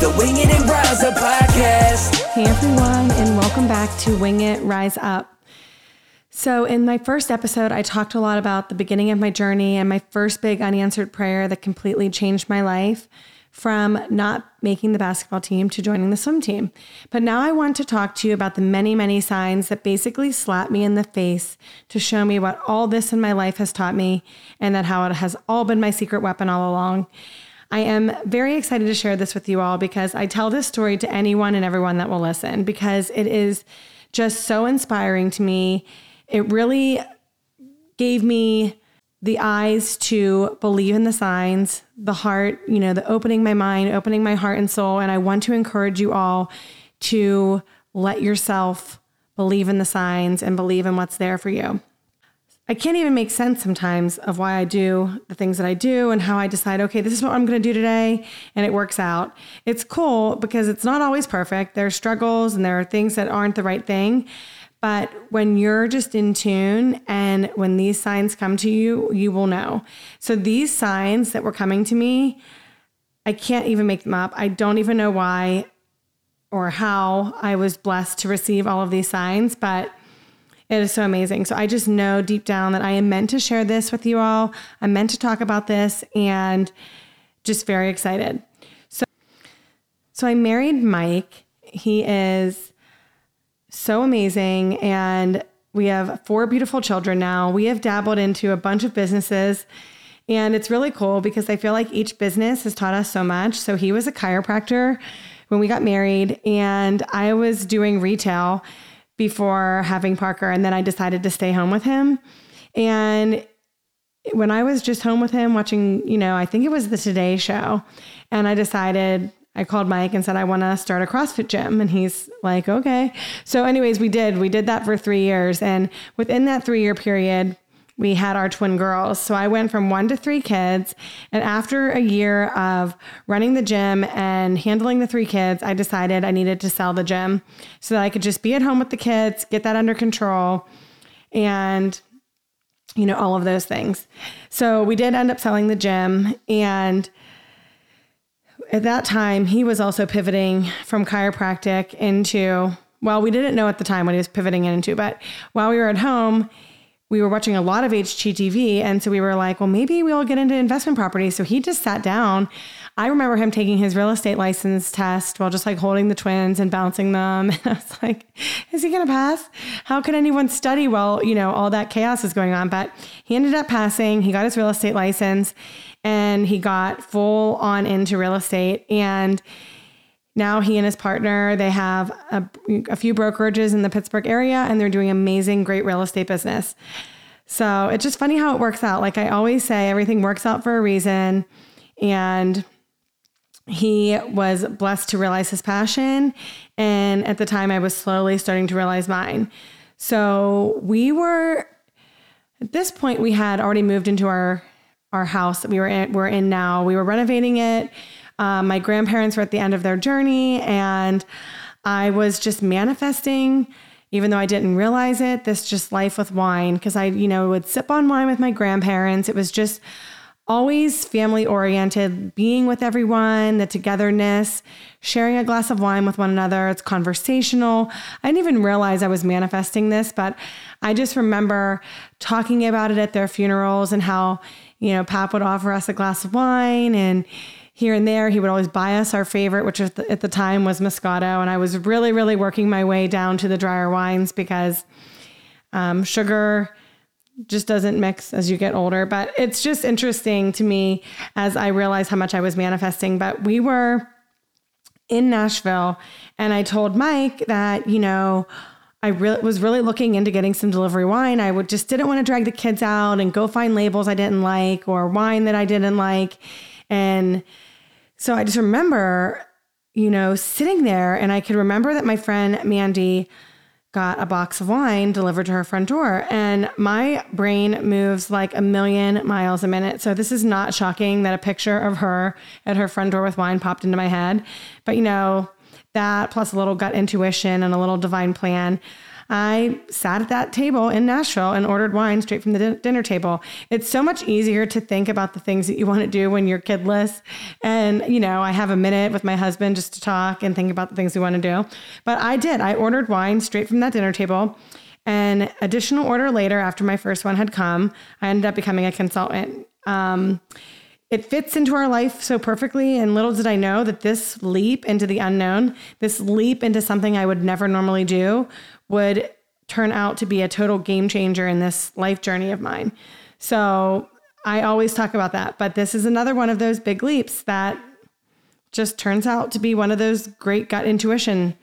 the Wing It and Rise Up podcast. Hey everyone, and welcome back to Wing It Rise Up. So, in my first episode, I talked a lot about the beginning of my journey and my first big unanswered prayer that completely changed my life from not making the basketball team to joining the swim team. But now I want to talk to you about the many, many signs that basically slap me in the face to show me what all this in my life has taught me and that how it has all been my secret weapon all along. I am very excited to share this with you all because I tell this story to anyone and everyone that will listen because it is just so inspiring to me it really gave me the eyes to believe in the signs, the heart, you know, the opening my mind, opening my heart and soul. And I want to encourage you all to let yourself believe in the signs and believe in what's there for you. I can't even make sense sometimes of why I do the things that I do and how I decide, okay, this is what I'm going to do today. And it works out. It's cool because it's not always perfect. There are struggles and there are things that aren't the right thing. But when you're just in tune and when these signs come to you, you will know. So these signs that were coming to me, I can't even make them up. I don't even know why or how I was blessed to receive all of these signs, but it is so amazing. So I just know deep down that I am meant to share this with you all. I'm meant to talk about this and just very excited. So so I married Mike. He is so amazing. And we have four beautiful children now. We have dabbled into a bunch of businesses. And it's really cool because I feel like each business has taught us so much. So he was a chiropractor when we got married, and I was doing retail before having Parker. And then I decided to stay home with him. And when I was just home with him watching, you know, I think it was the Today Show, and I decided I called Mike and said, I want to start a CrossFit gym. And he's like, okay. So, anyways, we did. We did that for three years. And within that three year period, we had our twin girls. So I went from one to three kids. And after a year of running the gym and handling the three kids, I decided I needed to sell the gym so that I could just be at home with the kids, get that under control, and, you know, all of those things. So we did end up selling the gym. And at that time, he was also pivoting from chiropractic into, well, we didn't know at the time what he was pivoting into, but while we were at home, we were watching a lot of HGTV. And so we were like, well, maybe we'll get into investment property. So he just sat down. I remember him taking his real estate license test while just like holding the twins and bouncing them. And I was like, is he going to pass? How can anyone study while, you know, all that chaos is going on? But he ended up passing. He got his real estate license and he got full on into real estate. And now he and his partner they have a, a few brokerages in the Pittsburgh area, and they're doing amazing, great real estate business. So it's just funny how it works out. Like I always say, everything works out for a reason. And he was blessed to realize his passion. And at the time, I was slowly starting to realize mine. So we were, at this point, we had already moved into our our house that we were in, we're in now. We were renovating it. Um, my grandparents were at the end of their journey, and I was just manifesting, even though I didn't realize it. This just life with wine because I, you know, would sip on wine with my grandparents. It was just always family oriented, being with everyone, the togetherness, sharing a glass of wine with one another. It's conversational. I didn't even realize I was manifesting this, but I just remember talking about it at their funerals and how you know, Pap would offer us a glass of wine and here and there he would always buy us our favorite, which at the, time was Moscato. And I was really, really working my way down to the drier wines because um, sugar just doesn't mix as you get older. But it's just interesting to me as I realized how much I was manifesting. But we were in Nashville and I told Mike that, you know, I really was really looking into getting some delivery wine. I would just didn't want to drag the kids out and go find labels I didn't like or wine that I didn't like. And so I just remember, you know, sitting there and I could remember that my friend Mandy got a box of wine delivered to her front door and my brain moves like a million miles a minute. So this is not shocking that a picture of her at her front door with wine popped into my head. But you know, that plus a little gut intuition and a little divine plan. I sat at that table in Nashville and ordered wine straight from the dinner table. It's so much easier to think about the things that you want to do when you're kidless. And, you know, I have a minute with my husband just to talk and think about the things we want to do. But I did. I ordered wine straight from that dinner table. An additional order later, after my first one had come, I ended up becoming a consultant. Um, it fits into our life so perfectly. And little did I know that this leap into the unknown, this leap into something I would never normally do, would turn out to be a total game changer in this life journey of mine. So I always talk about that. But this is another one of those big leaps that just turns out to be one of those great gut intuition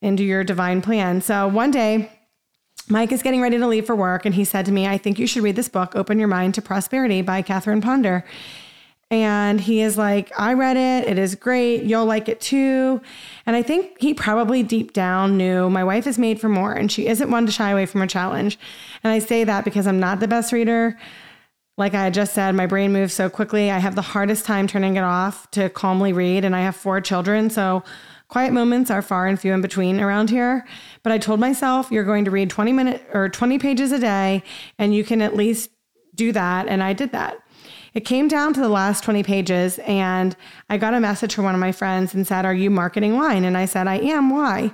into your divine plan. So one day, Mike is getting ready to leave for work, and he said to me, I think you should read this book, Open Your Mind to Prosperity by Catherine Ponder. And he is like, I read it. It is great. You'll like it too. And I think he probably deep down knew my wife is made for more and she isn't one to shy away from a challenge. And I say that because I'm not the best reader. Like I just said, my brain moves so quickly. I have the hardest time turning it off to calmly read. And I have four children. So Quiet moments are far and few in between around here, but I told myself you're going to read 20 minutes or 20 pages a day and you can at least do that and I did that. It came down to the last 20 pages and I got a message from one of my friends and said, "Are you marketing wine?" And I said, "I am. Why?"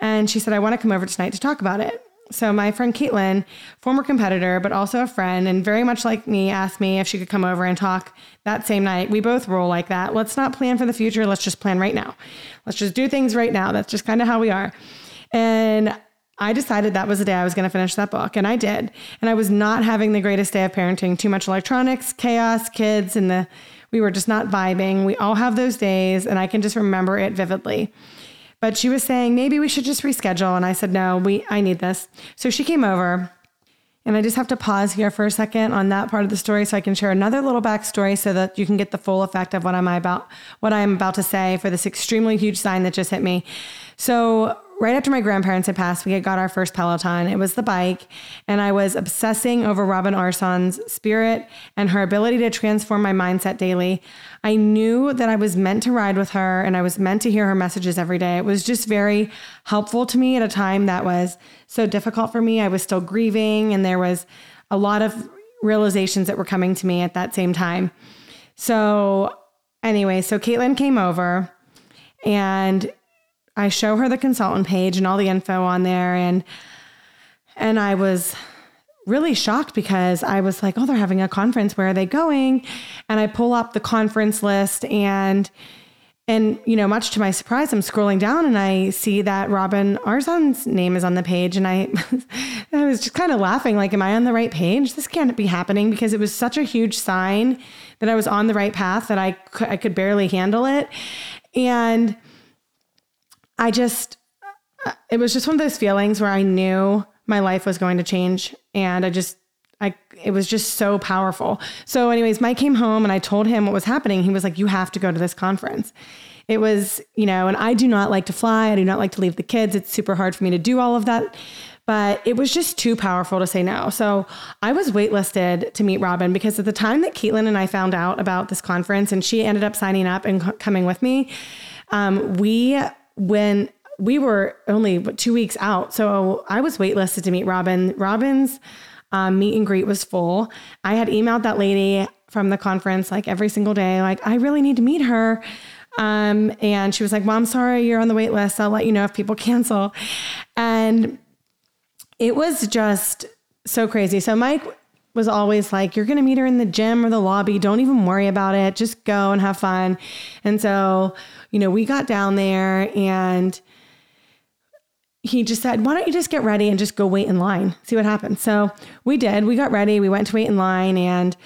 And she said, "I want to come over tonight to talk about it." So my friend Caitlin, former competitor, but also a friend, and very much like me, asked me if she could come over and talk that same night. We both roll like that. Let's not plan for the future. Let's just plan right now. Let's just do things right now. That's just kind of how we are. And I decided that was the day I was going to finish that book, and I did. And I was not having the greatest day of parenting. Too much electronics, chaos, kids, and the we were just not vibing. We all have those days, and I can just remember it vividly. But she was saying, maybe we should just reschedule. And I said, no, we, I need this. So she came over. And I just have to pause here for a second on that part of the story so I can share another little backstory so that you can get the full effect of what I'm about what I'm about to say for this extremely huge sign that just hit me. So right after my grandparents had passed, we had got our first Peloton. It was the bike, and I was obsessing over Robin Arzon's spirit and her ability to transform my mindset daily. I knew that I was meant to ride with her and I was meant to hear her messages every day. It was just very helpful to me at a time that was so difficult for me. I was still grieving, and there was a lot of realizations that were coming to me at that same time. So, anyway, so Caitlin came over and I show her the consultant page and all the info on there and and I was really shocked because I was like, "Oh, they're having a conference. Where are they going?" And I pull up the conference list and and you know, much to my surprise, I'm scrolling down and I see that Robin Arzon's name is on the page, and I, I was just kind of laughing, like, "Am I on the right page? This can't be happening," because it was such a huge sign that I was on the right path that I I could barely handle it, and I just, it was just one of those feelings where I knew my life was going to change. And I just, I, it was just so powerful. So, anyways, Mike came home and I told him what was happening. He was like, You have to go to this conference. It was, you know, and I do not like to fly. I do not like to leave the kids. It's super hard for me to do all of that. But it was just too powerful to say no. So I was waitlisted to meet Robin because at the time that Caitlin and I found out about this conference and she ended up signing up and coming with me, um, we when we were only two weeks out. So I was waitlisted to meet Robin. Robin's um, meet and greet was full. I had emailed that lady from the conference like every single day, like, I really need to meet her. Um, and she was like, Well, I'm sorry, you're on the wait list. I'll let you know if people cancel. And it was just so crazy. So Mike was always like, You're going to meet her in the gym or the lobby. Don't even worry about it. Just go and have fun. And so, you know, we got down there and he just said, Why don't you just get ready and just go wait in line, see what happens? So we did. We got ready. We went to wait in line and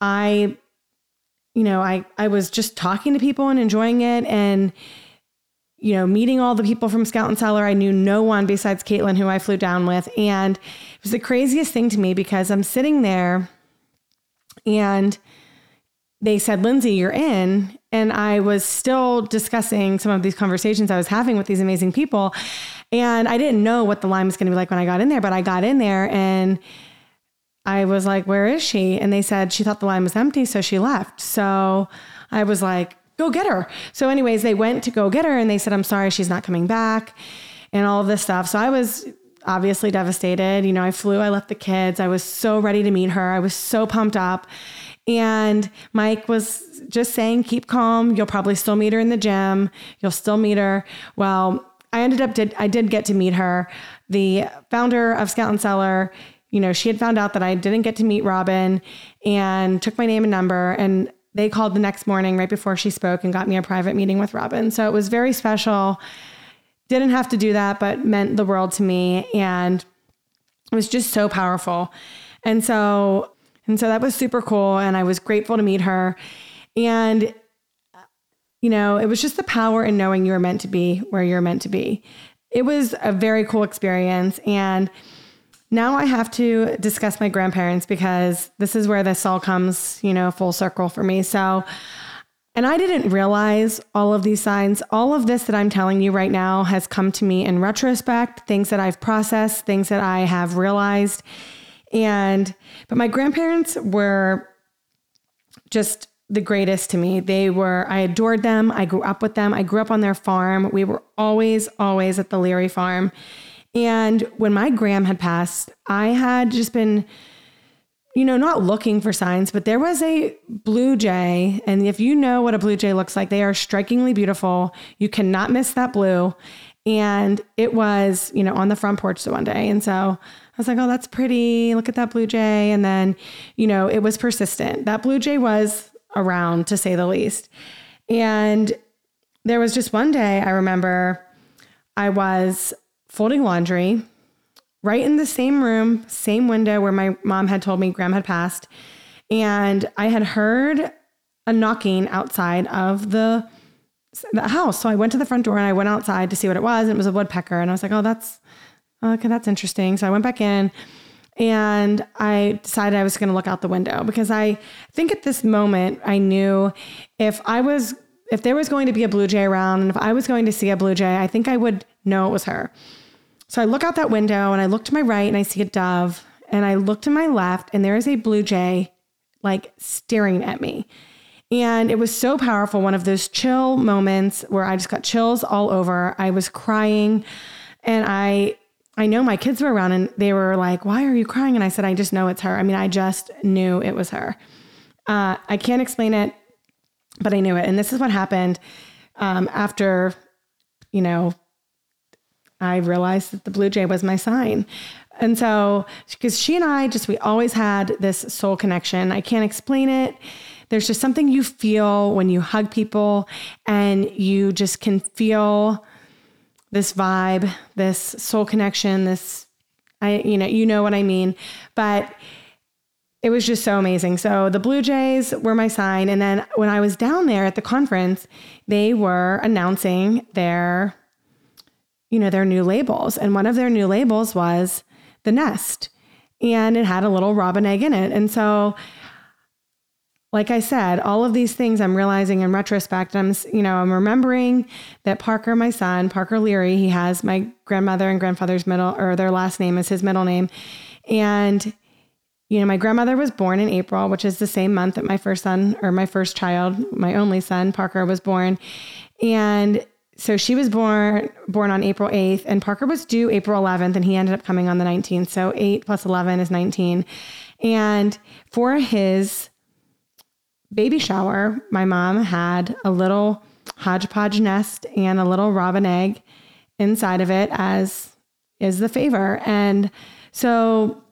I, you know, I, I was just talking to people and enjoying it. And you know, meeting all the people from Scout and Cellar. I knew no one besides Caitlin, who I flew down with. And it was the craziest thing to me because I'm sitting there and they said, Lindsay, you're in. And I was still discussing some of these conversations I was having with these amazing people. And I didn't know what the line was going to be like when I got in there, but I got in there and I was like, Where is she? And they said she thought the line was empty, so she left. So I was like, Go get her. So, anyways, they went to go get her and they said, I'm sorry, she's not coming back and all this stuff. So I was obviously devastated. You know, I flew, I left the kids. I was so ready to meet her. I was so pumped up. And Mike was just saying, keep calm. You'll probably still meet her in the gym. You'll still meet her. Well, I ended up did I did get to meet her. The founder of Scout and Cellar, you know, she had found out that I didn't get to meet Robin and took my name and number and they called the next morning right before she spoke and got me a private meeting with Robin. So it was very special. Didn't have to do that, but meant the world to me and it was just so powerful. And so and so that was super cool. And I was grateful to meet her. And, you know, it was just the power in knowing you were meant to be where you're meant to be. It was a very cool experience. And now I have to discuss my grandparents because this is where this all comes, you know, full circle for me. So, and I didn't realize all of these signs. All of this that I'm telling you right now has come to me in retrospect, things that I've processed, things that I have realized. And, but my grandparents were just the greatest to me. They were, I adored them. I grew up with them. I grew up on their farm. We were always, always at the Leary farm. And when my gram had passed, I had just been, you know, not looking for signs, but there was a blue jay. And if you know what a blue jay looks like, they are strikingly beautiful. You cannot miss that blue. And it was, you know, on the front porch the one day. And so I was like, oh, that's pretty. Look at that blue jay. And then, you know, it was persistent. That blue jay was around to say the least. And there was just one day I remember I was folding laundry right in the same room, same window where my mom had told me Gram had passed. And I had heard a knocking outside of the the house. So I went to the front door and I went outside to see what it was. And it was a woodpecker. And I was like, oh, that's okay, that's interesting. So I went back in and I decided I was going to look out the window because I think at this moment I knew if I was if there was going to be a blue jay around and if I was going to see a blue jay, I think I would know it was her. So I look out that window and I look to my right and I see a dove and I look to my left and there is a blue jay like staring at me. And it was so powerful, one of those chill moments where I just got chills all over. I was crying and I I know my kids were around and they were like, Why are you crying? And I said, I just know it's her. I mean, I just knew it was her. Uh, I can't explain it, but I knew it. And this is what happened um, after, you know, I realized that the blue jay was my sign. And so, because she and I just, we always had this soul connection. I can't explain it. There's just something you feel when you hug people and you just can feel this vibe, this soul connection, this I you know, you know what I mean. But it was just so amazing. So the Blue Jays were my sign and then when I was down there at the conference, they were announcing their you know, their new labels and one of their new labels was the nest and it had a little robin egg in it. And so like I said, all of these things I'm realizing in retrospect. I'm, you know, I'm remembering that Parker, my son, Parker Leary, he has my grandmother and grandfather's middle or their last name is his middle name. And, you know, my grandmother was born in April, which is the same month that my first son or my first child, my only son, Parker, was born. And so she was born born on April 8th and Parker was due April 11th and he ended up coming on the 19th. So 8 plus 11 is 19. And for his baby shower, my mom had a little hodgepodge nest and a little robin egg inside of it as is the favor. And so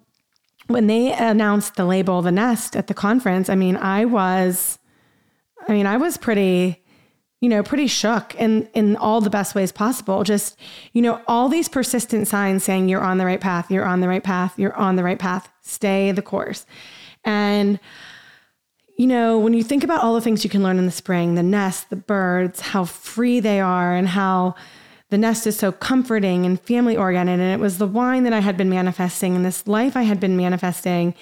when they announced the label, the nest at the conference, I mean, I was, I mean, I was pretty, you know, pretty shook in in all the best ways possible. Just, you know, all these persistent signs saying you're on the right path, you're on the right path, you're on the right path, stay the course. And you know, when you think about all the things you can learn in the spring, the nest, the birds, how free they are, and how the nest is so comforting and family oriented. And it was the wine that I had been manifesting and this life I had been manifesting.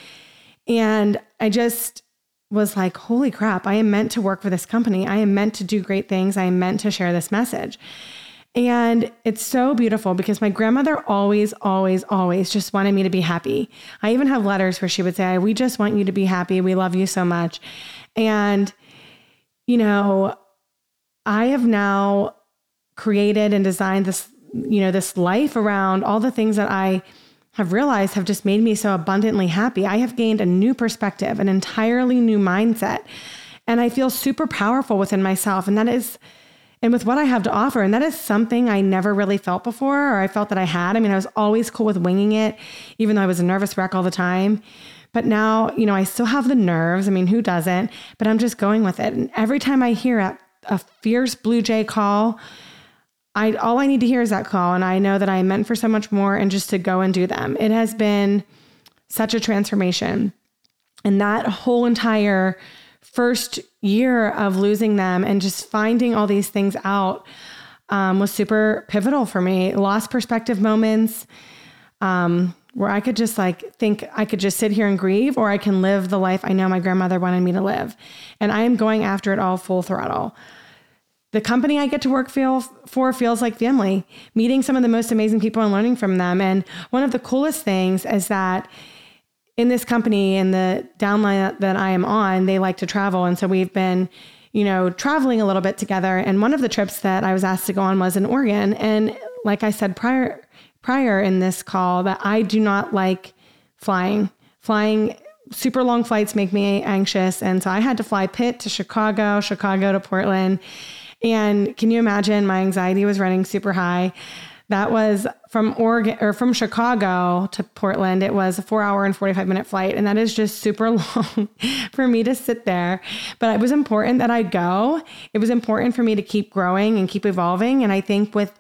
And I just, was like, holy crap, I am meant to work for this company. I am meant to do great things. I am meant to share this message. And it's so beautiful because my grandmother always, always, always just wanted me to be happy. I even have letters where she would say, We just want you to be happy. We love you so much. And, you know, I have now created and designed this, you know, this life around all the things that I have realized have just made me so abundantly happy. I have gained a new perspective, an entirely new mindset. And I feel super powerful within myself. And that is, and with what I have to offer. And that is something I never really felt before, or I felt that I had. I mean, I was always cool with winging it, even though I was a nervous wreck all the time. But now, you know, I still have the nerves. I mean, who doesn't? But I'm just going with it. And every time I hear a, a fierce Blue Jay call, I all I need to hear is that call. And I know that I am meant for so much more and just to go and do them. It has been such a transformation. And that whole entire first year of losing them and just finding all these things out um, was super pivotal for me. Lost perspective moments um, where I could just like think I could just sit here and grieve, or I can live the life I know my grandmother wanted me to live. And I am going after it all full throttle. The company I get to work feel, for feels like family, meeting some of the most amazing people and learning from them. And one of the coolest things is that in this company and the downline that I am on, they like to travel. And so we've been, you know, traveling a little bit together. And one of the trips that I was asked to go on was in Oregon. And like I said prior prior in this call, that I do not like flying. Flying super long flights make me anxious. And so I had to fly Pitt to Chicago, Chicago to Portland. And can you imagine my anxiety was running super high? That was from Oregon or from Chicago to Portland. It was a four hour and 45 minute flight. And that is just super long for me to sit there. But it was important that I go. It was important for me to keep growing and keep evolving. And I think with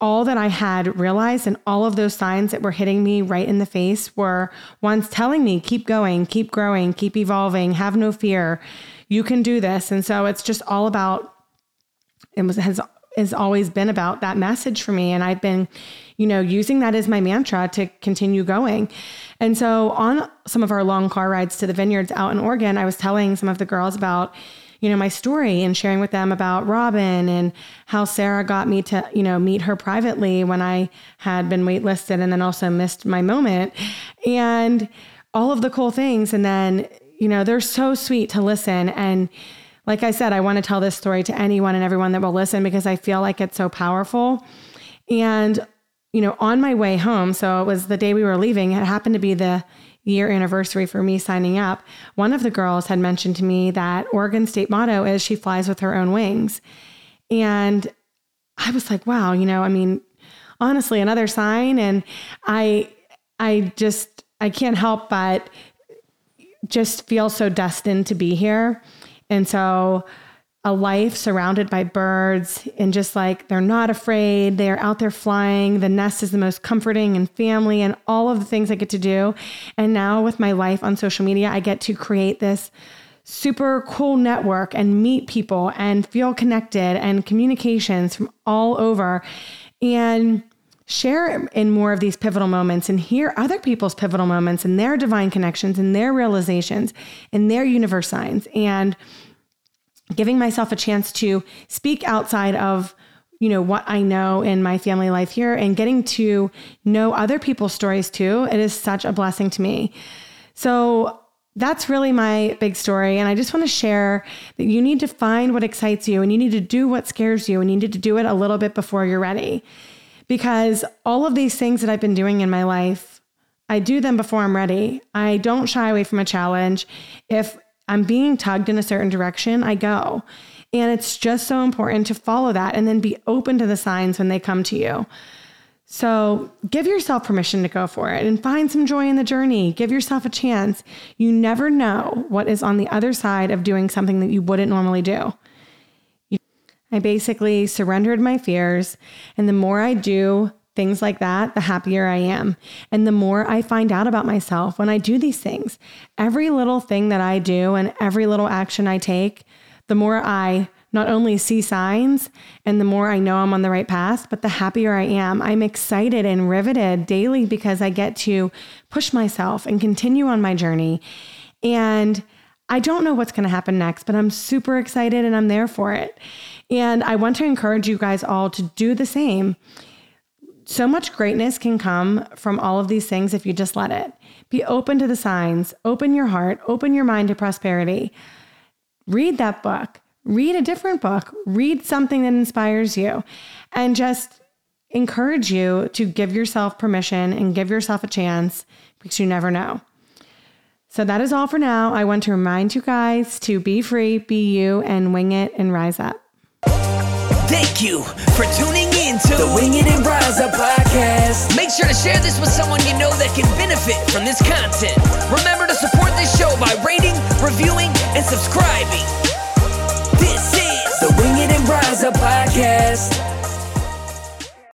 all that I had realized and all of those signs that were hitting me right in the face were once telling me, keep going, keep growing, keep evolving, have no fear. You can do this. And so it's just all about it was has has always been about that message for me. And I've been, you know, using that as my mantra to continue going. And so on some of our long car rides to the vineyards out in Oregon, I was telling some of the girls about, you know, my story and sharing with them about Robin and how Sarah got me to, you know, meet her privately when I had been waitlisted and then also missed my moment and all of the cool things. And then, you know, they're so sweet to listen and, like I said, I want to tell this story to anyone and everyone that will listen because I feel like it's so powerful. And, you know, on my way home, so it was the day we were leaving, it happened to be the year anniversary for me signing up. One of the girls had mentioned to me that Oregon state motto is she flies with her own wings. And I was like, wow, you know, I mean, honestly, another sign. And I, I just, I can't help but just feel so destined to be here. And so a life surrounded by birds and just like they're not afraid, they're out there flying. The nest is the most comforting and family and all of the things I get to do. And now with my life on social media, I get to create this super cool network and meet people and feel connected and communications from all over and share in more of these pivotal moments and hear other people's pivotal moments and their divine connections and their realizations and their universe signs and giving myself a chance to speak outside of you know what I know in my family life here and getting to know other people's stories too. It is such a blessing to me. So that's really my big story. And I just want to share that you need to find what excites you and you need to do what scares you and you need to do it a little bit before you're ready because all of these things that I've been doing in my life, I do them before I'm ready. I don't shy away from a challenge. If I'm being tugged in a certain direction, I go. And it's just so important to follow that and then be open to the signs when they come to you. So give yourself permission to go for it and find some joy in the journey. Give yourself a chance. You never know what is on the other side of doing something that you wouldn't normally do. I basically surrendered my fears. And the more I do things like that, the happier I am. And the more I find out about myself when I do these things, every little thing that I do and every little action I take, the more I not only see signs and the more I know I'm on the right path, but the happier I am. I'm excited and riveted daily because I get to push myself and continue on my journey. And I don't know what's going to happen next, but I'm super excited and I'm there for it. And I want to encourage you guys all to do the same. So much greatness can come from all of these things if you just let it. Be open to the signs, open your heart, open your mind to prosperity. Read that book, read a different book, read something that inspires you, and just encourage you to give yourself permission and give yourself a chance because you never know. So that is all for now. I want to remind you guys to be free, be you, and wing it and rise up. Thank you for tuning in to the Wing It and Rise Up podcast. Make sure to share this with someone you know that can benefit from this content. Remember to support this show by rating, reviewing, and subscribing. This is the Wing It and Rise Up podcast.